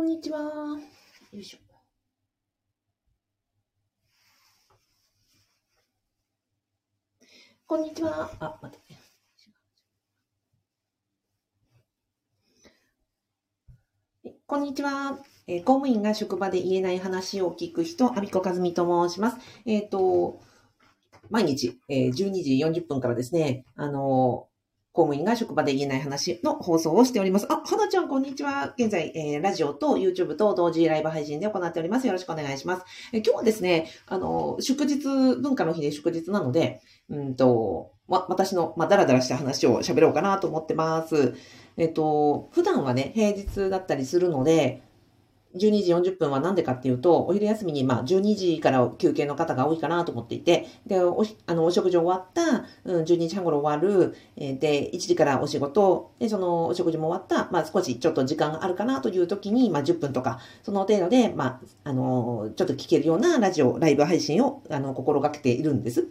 こんにちは。よいしょ。こんにちは。あ、待って。こんにちは。えー公務員が職場で言えない話を聞く人、阿比子和美と申します。えっ、と、毎日、えー12時40分からですね、あのー公務員が職場で言えない話の放送をしております。あ、はなちゃん、こんにちは。現在、えーラジオと YouTube と同時ライブ配信で行っております。よろしくお願いします。え今日はですね、あの祝日、文化の日で祝日なので、うんと、わ、私の、まあ、だらだらした話を喋ろうかなと思ってます。えっ、と、普段はね、平日だったりするので、12時40分はなんでかっていうと、お昼休みに、まあ、12時から休憩の方が多いかなと思っていて、で、おあの、お食事終わった、うん、12時半頃終わる、えで、1時からお仕事、で、その、お食事も終わった、まあ、少しちょっと時間があるかなという時に、まあ、10分とか、その程度で、まあ、あの、ちょっと聞けるようなラジオ、ライブ配信を、あの、心がけているんです。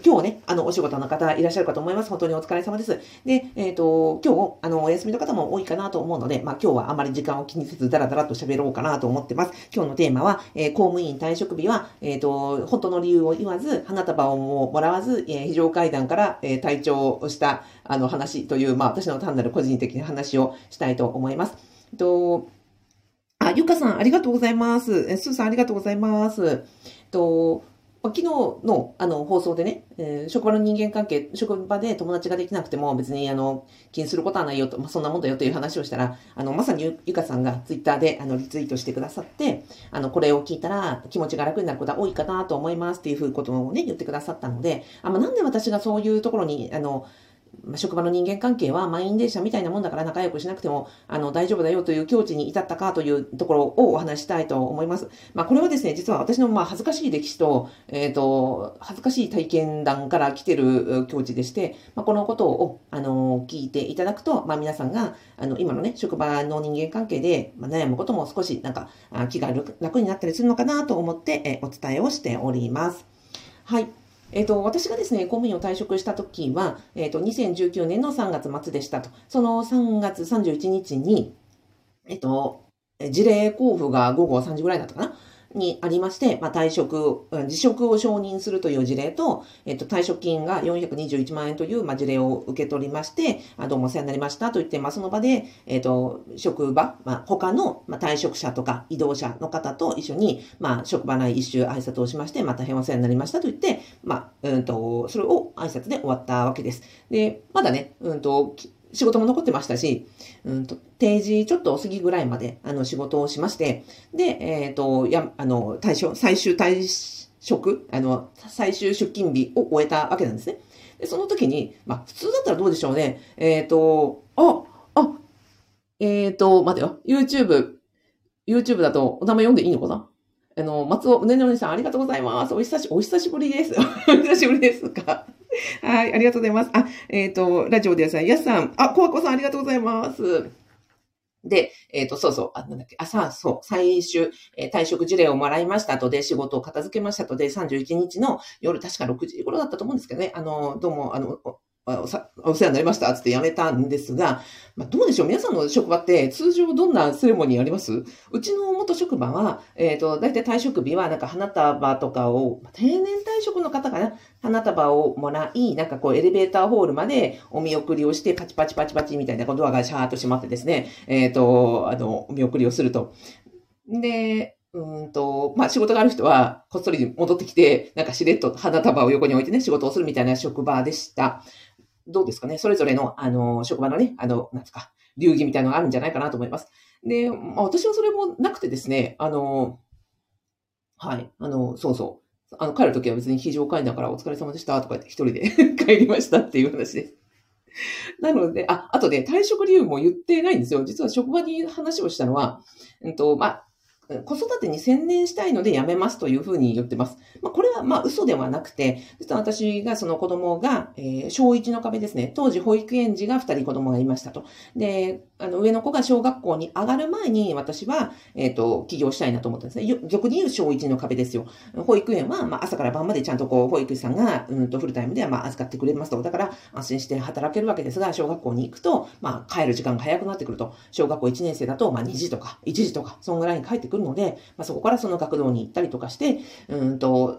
今日ね、あの、お仕事の方いらっしゃるかと思います。本当にお疲れ様です。で、えっ、と、今日、あの、お休みの方も多いかなと思うので、まあ、今日はあまり時間を気にせず、だらだらと喋ろうかなと思ってます。今日のテーマは、えー公務員退職日は、えっ、と、本当の理由を言わず、花束をもらわず、え非常階段から、えー退庁をした、あの、話という、まあ、私の単なる個人的な話をしたいと思います。えっと、あ、ゆかさん、ありがとうございます。え、すーさん、ありがとうございます。えっと、昨日のあの放送でね、えー職場の人間関係、職場で友達ができなくても別にあの気にすることはないよと、まあ、そんなもんだよという話をしたら、あのまさにゆゆかさんがツイッターであのリツイートしてくださって、あのこれを聞いたら気持ちが楽になることは多いかなと思いますっていうふうことをね、言ってくださったので、あまあ、なんで私がそういうところに、あの、ま職場の人間関係は満員電車みたいなもんだから仲良くしなくてもあの大丈夫だよという境地に至ったかというところをお話したいと思います。まあ、これはですね、実は私のまあ恥ずかしい歴史と、えっ、と、恥ずかしい体験談から来てる境地でして、まあ、このことを、あの、聞いていただくと、まあ、皆さんが、あの、今のね、職場の人間関係で、まあ、悩むことも少し、なんか、気が楽になったりするのかなと思って、えお伝えをしております。はい。えっ、と、私がですね、公務員を退職した時は、えっ、と、2019年の3月末でしたと。その3月31日に、えっ、と、事例交付が午後3時ぐらいだったかなにありまして、まあ、退職、辞職を承認するという事例と、えっと、退職金が421万円という、まあ、事例を受け取りまして、あどうもお世話になりましたと言って、まあ、その場で、えっと、職場、まあ、他の、まあ、退職者とか移動者の方と一緒に、まあ、職場内一周挨拶をしまして、まあ、大変お世話になりましたと言って、まあ、うんと、それを挨拶で終わったわけです。で、まだね、うんと、仕事も残ってましたし、うんと、定時ちょっと過ぎぐらいまで、あの、仕事をしまして、で、えっ、と、や、あの、対象、最終退職、あの、最終出勤日を終えたわけなんですね。で、その時に、まあ、普通だったらどうでしょうね。えっ、と、あ、あ、えっ、と、待てよ。YouTube、YouTube だとお名前読んでいいのかな？あの、松尾うねのねさん、ありがとうございます。お久し、お久しぶりです。お久しぶりですか。はい、ありがとうございます。あ、えっ、と、ラジオでやさん、やすさん、あ、こわこさん、ありがとうございます。で、えっ、と、そうそう、あ、なんだっけ、あ、さあ、そう、最終、えー退職事例をもらいました。とで、仕事を片付けました。とで、31日の夜、確か6時頃だったと思うんですけどね、あの、どうも、あの、お世話になりました、つって辞めたんですが、まあ、どうでしょう？皆さんの職場って通常どんなセレモニーあります？うちの元職場は、えっ、と、大体退職日は、なんか花束とかを、定年退職の方かな？花束をもらい、なんかこうエレベーターホールまでお見送りをして、パチパチパチパチみたいな、こうドアがシャーっと閉まってですね、えっ、と、あの、お見送りをすると。で、うんと、まあ仕事がある人は、こっそり戻ってきて、なんかしれっと花束を横に置いてね、仕事をするみたいな職場でした。どうですかね？それぞれの、あの、職場のね、あの、なんですか、流儀みたいなのがあるんじゃないかなと思います。で、まあ私はそれもなくてですね、あの、はい、あの、そうそう。あの、帰るときは別に非常階段からお疲れ様でしたとか言って一人で 帰りましたっていう話です。なので、あ、あとで退職理由も言ってないんですよ。実は職場に話をしたのは、うんと、まあ、子育てに専念したいので辞めますというふうに言ってます。まあ、これはまあ嘘ではなくて、実は私がその子供が、えー、小1の壁ですね。当時保育園児が2人子供がいましたと。で、あの上の子が小学校に上がる前に私は、えっ、ー、と、起業したいなと思ったんですね。逆に言う小1の壁ですよ。保育園はまあ朝から晩までちゃんとこう保育士さんが、うんとフルタイムではまあ預かってくれますと。だから安心して働けるわけですが、小学校に行くと、まあ帰る時間が早くなってくると。小学校1年生だと、まあ2時とか1時とか、そんぐらいに帰ってくるので、まあ、そこからその学童に行ったりとかして、うんと、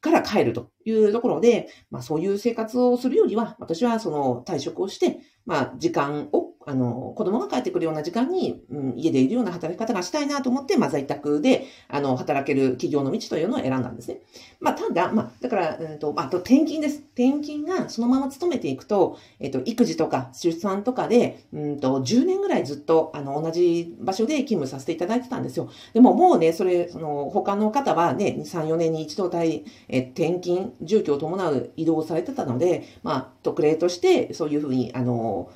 から帰るというところで、まあそういう生活をするよりは、私はその退職をして、まあ時間をあの、子供が帰ってくるような時間に、うん、家でいるような働き方がしたいなと思って、まあ、在宅で、あの、働ける企業の道というのを選んだんですね。まあ、ただ、まあ、だから、うんと、あと、転勤です。転勤がそのまま勤めていくと、えっと、育児とか出産とかで、うんと、10年ぐらいずっと、あの、同じ場所で勤務させていただいてたんですよ。でも、もうね、それ、その、他の方はね、3、4年に一度対、え、転勤、住居を伴う移動をされてたので、まあ、特例として、そういうふうに、あの、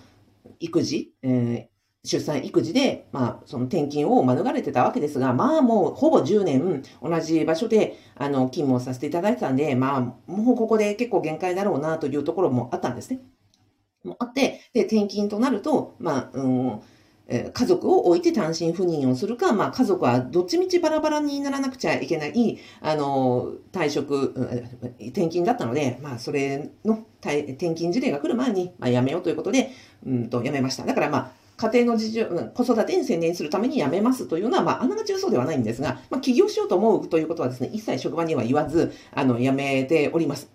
育児、えー出産育児で、まあ、その転勤を免れてたわけですが、まあもうほぼ10年同じ場所で、あの、勤務をさせていただいてたんで、まあ、もうここで結構限界だろうなというところもあったんですね。もあって、で、転勤となると、まあ、うん、え家族を置いて単身赴任をするか、まあ、家族はどっちみちバラバラにならなくちゃいけない、あの、退職、転勤だったので、まあ、それの転勤事例が来る前に、まあ、辞めようということで、うんと、辞めました。だからまあ、家庭の事情、子育てに専念するために辞めますというのは、まあ、あながち嘘ではないんですが、まあ、起業しようと思うということはですね、一切職場には言わず、あの、辞めております。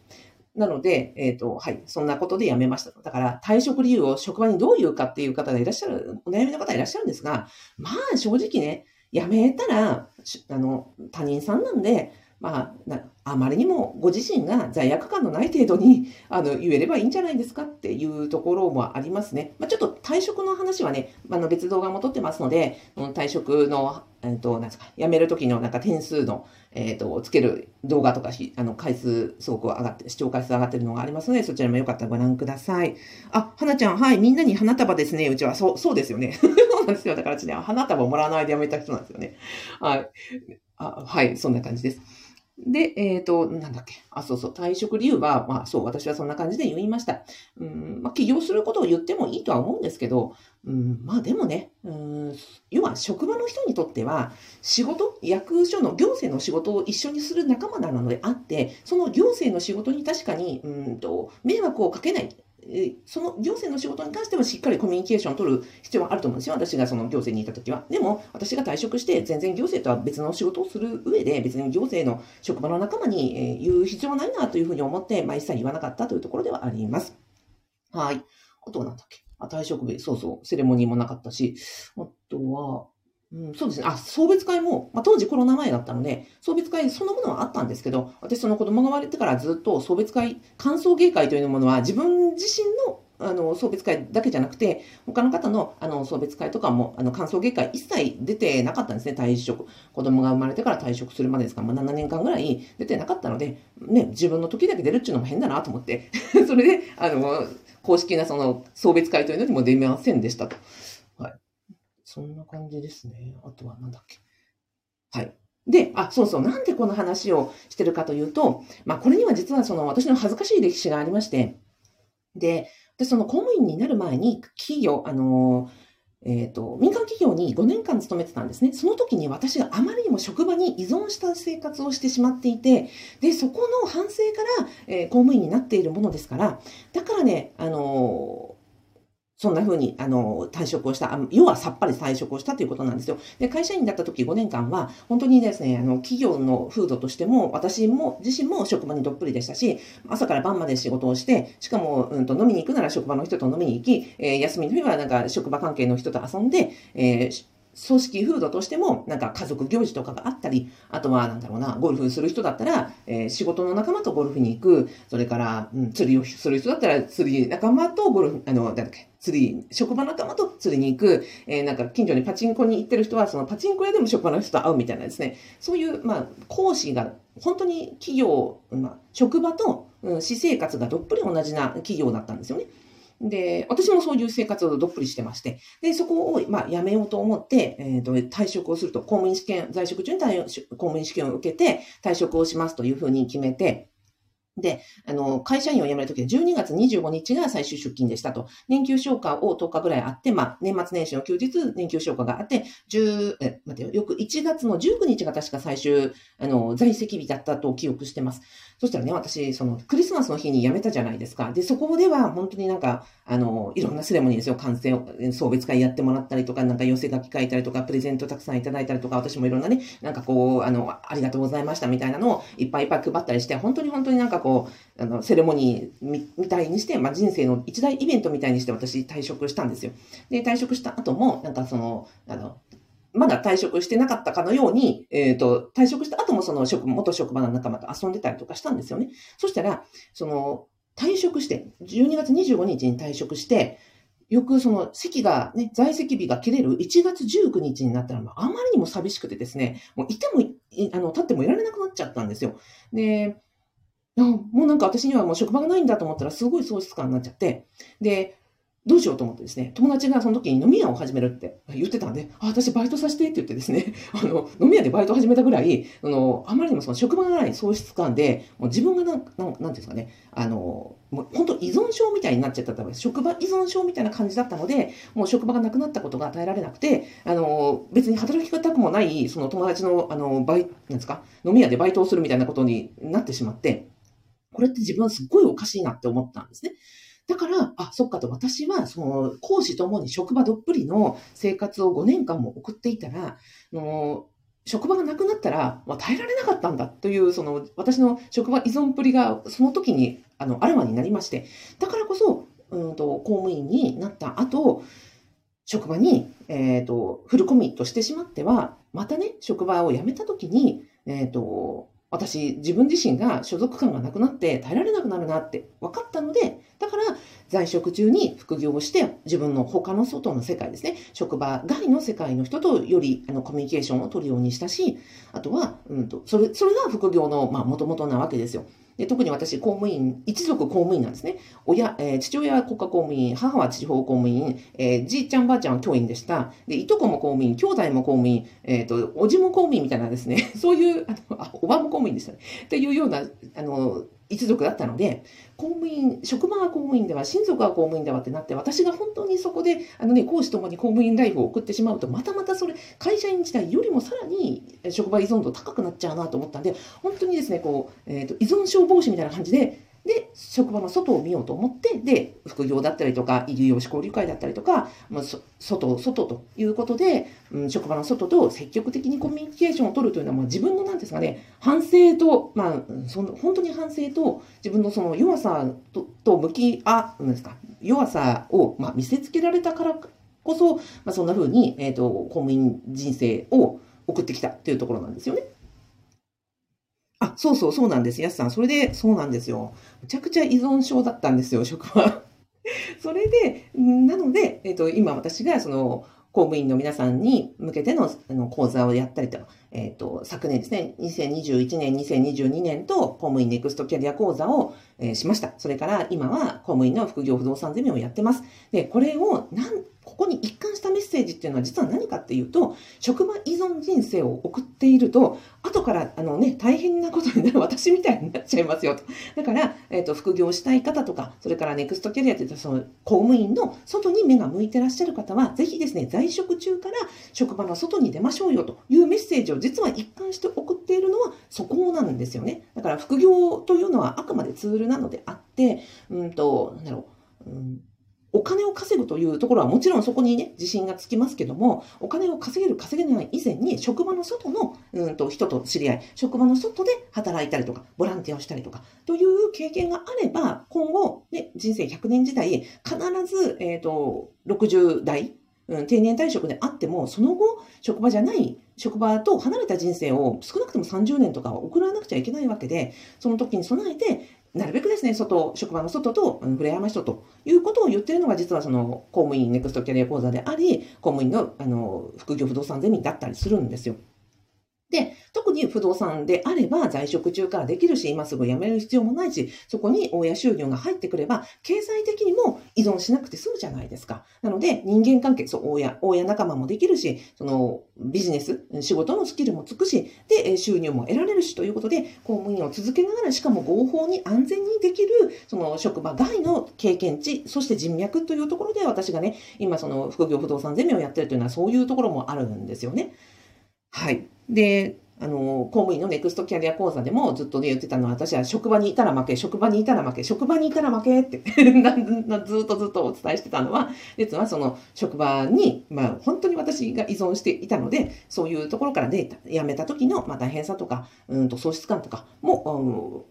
なので、えっ、ー、と、はい、そんなことで辞めました。だから、退職理由を職場にどう言うかっていう方がいらっしゃる、お悩みの方いらっしゃるんですが、まあ、正直ね、辞めたら、あの、他人さんなんで、まあ、あまりにもご自身が罪悪感のない程度にあの言えればいいんじゃないですかっていうところもありますね。まあ、ちょっと退職の話はね、あの別動画も撮ってますので、退職の、えー、となんですか辞める時のなんか点数の、えーと、つける動画とかあの回数すごく上がって、視聴回数上がってるのがありますので、そちらもよかったらご覧ください。あ、花ちゃん、はい、みんなに花束ですね。うちは、そう、そうですよね。そうなんですよ。だからうちね、花束もらわないで辞めた人なんですよね。はい。あはい、そんな感じです。で、えっ、ー、と、なんだっけ？あ、そうそう。退職理由は、まあそう、私はそんな感じで言いました。うん、まあ起業することを言ってもいいとは思うんですけど、うん、まあでもね、うん、要は職場の人にとっては、仕事、役所の行政の仕事を一緒にする仲間なのであって、その行政の仕事に確かに、うんと、迷惑をかけない。その行政の仕事に関してはしっかりコミュニケーションを取る必要はあると思うんですよ。私がその行政にいた時は。でも、私が退職して全然行政とは別の仕事をする上で、別に行政の職場の仲間に言う必要はないなというふうに思って、まあ一切言わなかったというところではあります。はい。あとは何だっけ？あ、退職日、そうそう、セレモニーもなかったし、あとは、うん、そうですね。あ、送別会も、まあ、当時コロナ前だったので、送別会そのものはあったんですけど、私その子供が生まれてからずっと送別会、感想芸会というものは自分自身のあの、送別会だけじゃなくて、他の方の、あの、送別会とかも、あの、感想芸会一切出てなかったんですね、退職。子供が生まれてから退職するまでですから、まあ、7年間ぐらい出てなかったので、ね、自分の時だけ出るっていうのも変だなと思って、それで、あの、公式なその、送別会というのにも出ませんでしたと。そんな感じですね。あとはなんだっけ。はい。で、あ、そうそう、なんでこの話をしてるかというと、まあ、これには実はその私の恥ずかしい歴史がありまして、で、で、その公務員になる前に、企業、あの、えっ、ー、と、民間企業に5年間勤めてたんですね。その時に私があまりにも職場に依存した生活をしてしまっていて、で、そこの反省から、えー、公務員になっているものですから、だからね、あのそんな風に、あの、退職をした、要はさっぱり退職をしたということなんですよ。で、会社員だった時5年間は、本当にですね、あの、企業の風土としても、私も、自身も職場にどっぷりでしたし、朝から晩まで仕事をして、しかも、うんと、飲みに行くなら職場の人と飲みに行き、えー、休みの日はなんか職場関係の人と遊んで、えー組織風土としても、なんか家族行事とかがあったり、あとはなんだろうな、ゴルフする人だったら、えー、仕事の仲間とゴルフに行く、それから、うん、釣りをする人だったら、釣り仲間とゴルフ、あの、なんだっけ、釣り、職場仲間と釣りに行く、えー、なんか近所にパチンコに行ってる人は、そのパチンコ屋でも職場の人と会うみたいなですね、そういう、まあ、講師が、本当に企業、まあ、職場と、うん、私生活がどっぷり同じな企業だったんですよね。で、私もそういう生活をどっぷりしてまして、で、そこを、まあ、辞めようと思って、えっ、ー、と、退職をすると、公務員試験、在職中に公務員試験を受けて退職をしますというふうに決めて、で、あの、会社員を辞めるときは12月25日が最終出勤でしたと。年休消化を10日ぐらいあって、まあ、年末年始の休日、年休消化があって、10、え、待てよ、よく1月の19日が確か最終、あの、在籍日だったと記憶してます。そしたらね、私、その、クリスマスの日に辞めたじゃないですか。で、そこでは本当になんか、あの、いろんなセレモニーですよ。完成、送別会やってもらったりとか、なんか寄せ書き書いたりとか、プレゼントたくさんいただいたりとか、私もいろんなね、なんかこう、あの、ありがとうございましたみたいなのをいっぱいいっぱい配ったりして、本当に本当になんかこう、あの、セレモニーみたいにして、まあ、人生の一大イベントみたいにして私退職したんですよ。で、退職した後も、なんかその、あの、まだ退職してなかったかのように、えっ、ー、と、退職した後もその職、元職場の仲間と遊んでたりとかしたんですよね。そしたら、その、退職して、12月25日に退職して、よくその席がね、在籍日が切れる1月19日になったら、あまりにも寂しくてですね、もういても、あの、立ってもいられなくなっちゃったんですよ。で、もうなんか私にはもう職場がないんだと思ったらすごい喪失感になっちゃって、で、どうしようと思ってですね、友達がその時に飲み屋を始めるって言ってたんで、あ、私バイトさせてって言ってですね、あの、飲み屋でバイト始めたぐらい、あの、あまりにもその職場がない喪失感で、もう自分がなん、なんなんていうんですかね、あの、もう本当依存症みたいになっちゃったら、職場依存症みたいな感じだったので、もう職場がなくなったことが与えられなくて、あの、別に働き方もない、その友達の、あの、バイ、なんですか、飲み屋でバイトをするみたいなことになってしまって、これって自分はすっごいおかしいなって思ったんですね。だから、あ、そっかと、私は、その、講師ともに職場どっぷりの生活を5年間も送っていたら、の職場がなくなったら、まあ、耐えられなかったんだという、その、私の職場依存っぷりが、その時に、あの、あらわになりまして、だからこそ、うんと、公務員になった後、職場に、えっ、ー、と、フルコミットしてしまっては、またね、職場を辞めた時に、えっ、ー、と、私、自分自身が所属感がなくなって耐えられなくなるなって分かったので、だから在職中に副業をして自分の他の外の世界ですね、職場外の世界の人とよりあのコミュニケーションを取るようにしたし、あとは、うんと、それ、それが副業の、まあ、元々なわけですよ。で特に私、公務員、一族公務員なんですね。親、えー、父親は国家公務員、母は地方公務員、えー、じいちゃんばあちゃんは教員でした。で、いとこも公務員、兄弟も公務員、えっ、ー、と、おじも公務員みたいなですね、そういう、あの、あ、おばも公務員でしたね。っていうような、あの、一族だったので、公務員、職場は公務員では、親族は公務員ではってなって、私が本当にそこで、あのね、講師ともに公務員ライフを送ってしまうと、またまたそれ、会社員時代よりもさらに職場依存度高くなっちゃうなと思ったんで、本当にですね、こう、えっ、ー、と、依存症防止みたいな感じで、で、職場の外を見ようと思って、で、副業だったりとか、異業種交流会だったりとか、まあ、外、外ということで、うん、職場の外と積極的にコミュニケーションを取るというのは、まあ、自分の、なんですかね、反省と、まあ、その本当に反省と、自分のその弱さとと向き合うんですか、弱さを、まあ、見せつけられたからこそ、まあ、そんな風に、えっ、ー、と、公務員人生を送ってきたというところなんですよね。そうそう、そうなんです。やすさん。それで、そうなんですよ。むちゃくちゃ依存症だったんですよ、職場。それで、なので、えっ、と、今私が、その、公務員の皆さんに向けてのあの講座をやったりと、えっ、と、昨年ですね、2021年、2022年と公務員ネクストキャリア講座を、えー、しました。それから今は公務員の副業不動産ゼミをやってます。で、これをなん、ここに一貫したメッセージっていうのは実は何かっていうと、職場依存人生を送っていると、後からあのね、大変なことになる 私みたいになっちゃいますよと。だから、え、ー、と、副業したい方とか、それからネクストキャリアっていったその公務員の外に目が向いてらっしゃる方は、ぜひですね、在職中から職場の外に出ましょうよというメッセージを実は一貫して送っているのはそこなんですよね。だから副業というのはあくまでツールなのであって、うんと、なんだろう、うんお金を稼ぐというところはもちろんそこにね、自信がつきますけども、お金を稼げる稼げない以前に職場の外のうんと人と知り合い、職場の外で働いたりとか、ボランティアをしたりとか、という経験があれば、今後、ね、人生100年時代、必ず、えっ、ー、と、60代、うん、定年退職であっても、その後、職場じゃない職場と離れた人生を少なくとも30年とかは送らなくちゃいけないわけで、その時に備えて、なるべくですね、外、職場の外と触れ合いましょうということを言ってるのが、実はその公務員ネクストキャリア講座であり、公務員のあの副業不動産ゼミだったりするんですよ。で、特に不動産であれば在職中からできるし、今すぐ辞める必要もないし、そこに親収入が入ってくれば、経済的にも依存しなくて済むじゃないですか。なので、人間関係、そう、親、親仲間もできるし、その、ビジネス、仕事のスキルもつくし、で、収入も得られるしということで、公務員を続けながら、しかも合法に安全にできる、その職場外の経験値、そして人脈というところで、私がね、今その副業不動産ゼミをやってるというのは、そういうところもあるんですよね。はい。で、あの、公務員のネクストキャリア講座でもずっとね言ってたのは、私は職場にいたら負け、職場にいたら負け、職場にいたら負けってずっとずっとお伝えしてたのは、実はその職場に、まあ本当に私が依存していたので、そういうところからデータ、辞めた時の、まあ、大変さとか、うんと喪失感とかも、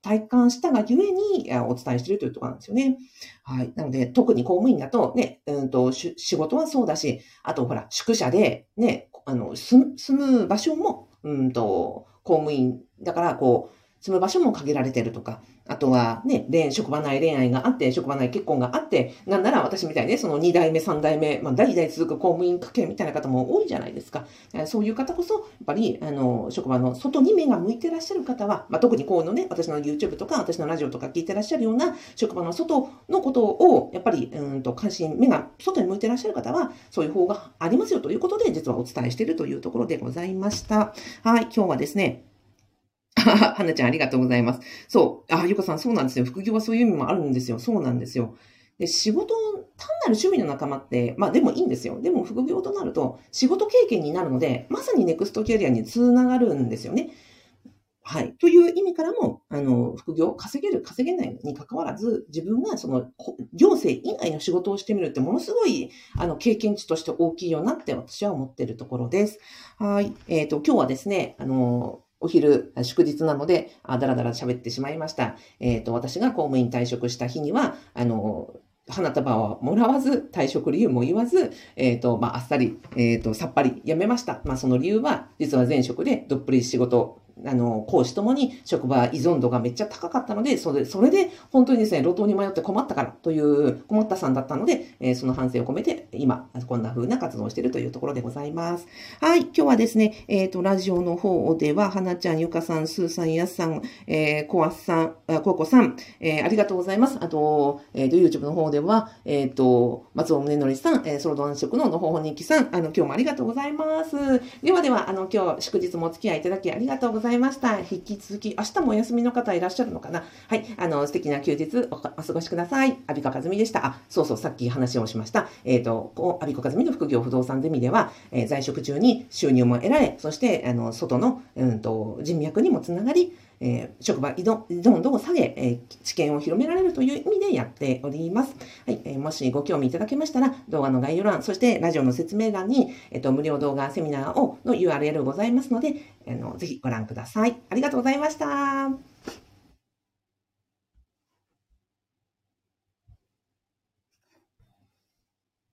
体感したがゆえにお伝えしているというところなんですよね。はい。なので、特に公務員だとね、うんと、仕事はそうだし、あとほら、宿舎でね、あの、住む場所も、うんと、公務員だから、こう住む場所も限られてるとか、あとはね、恋、職場内恋愛があって、職場内結婚があって、なんなら私みたいにね、その2代目、3代目、まあ代々続く公務員家系みたいな方も多いじゃないですか。そういう方こそ、やっぱり、あの、職場の外に目が向いてらっしゃる方は、まあ特にこういうのね、私の YouTube とか、私のラジオとか聞いてらっしゃるような、職場の外のことを、やっぱり、うんと、関心、目が外に向いてらっしゃる方は、そういう方がありますよということで、実はお伝えしているというところでございました。はい、今日はですね、はなちゃんありがとうございます。そう。あ、ゆかさんそうなんですよ。副業はそういう意味もあるんですよ。そうなんですよ。で、仕事、単なる趣味の仲間って、まあでもいいんですよ。でも副業となると仕事経験になるので、まさにネクストキャリアにつながるんですよね。はい。という意味からも、あの、副業、稼げる、稼げないに関わらず、自分がその、行政以外の仕事をしてみるってものすごい、あの、経験値として大きいよなって私は思ってるところです。はい。えっ、ー、と、今日はですね、あの、お昼、祝日なので、あだらだら喋ってしまいました。えっ、ー、と、私が公務員退職した日には、あの、花束をもらわず、退職理由も言わず、えっ、ー、と、まあ、あっさり、えっ、ー、と、さっぱり辞めました。まあ、その理由は、実は前職でどっぷり仕事あの、講師ともに職場依存度がめっちゃ高かったので、それそれで本当にですね、路頭に迷って困ったからという困ったさんだったので、えー、その反省を込めて、今、こんな風な活動をしているというところでございます。はい、今日はですね、えっ、ー、と、ラジオの方では、花ちゃん、ゆかさん、すーさん、やすさん、えー、こわさん、あここさん、えー、ありがとうございます。あと、えっ、ー、と、YouTube の方では、えっ、ー、と、松尾宗則さん、えー、ソロドン職ののほほにきさん、あの、今日もありがとうございます。ではでは、あの、今日、祝日もお付き合いいただきありがとうございますざいました。引き続き、明日もお休みの方いらっしゃるのかな？はい。あの、素敵な休日お過ごしください。アビコカズミでした。あ、そうそう、さっき話をしました。えっ、ー、と、アビコカズミの副業不動産ゼミでは、えー、在職中に収入も得られ、そして、あの、外の、うんと、人脈にもつながり、えー、職場依存依存度を下げ、えー、知見を広められるという意味でやっております。はい、えー、もしご興味いただけましたら、動画の概要欄、そしてラジオの説明欄に、えっ、と、無料動画セミナーをの URL ございますので、あの、ぜひご覧ください。ありがとうございました。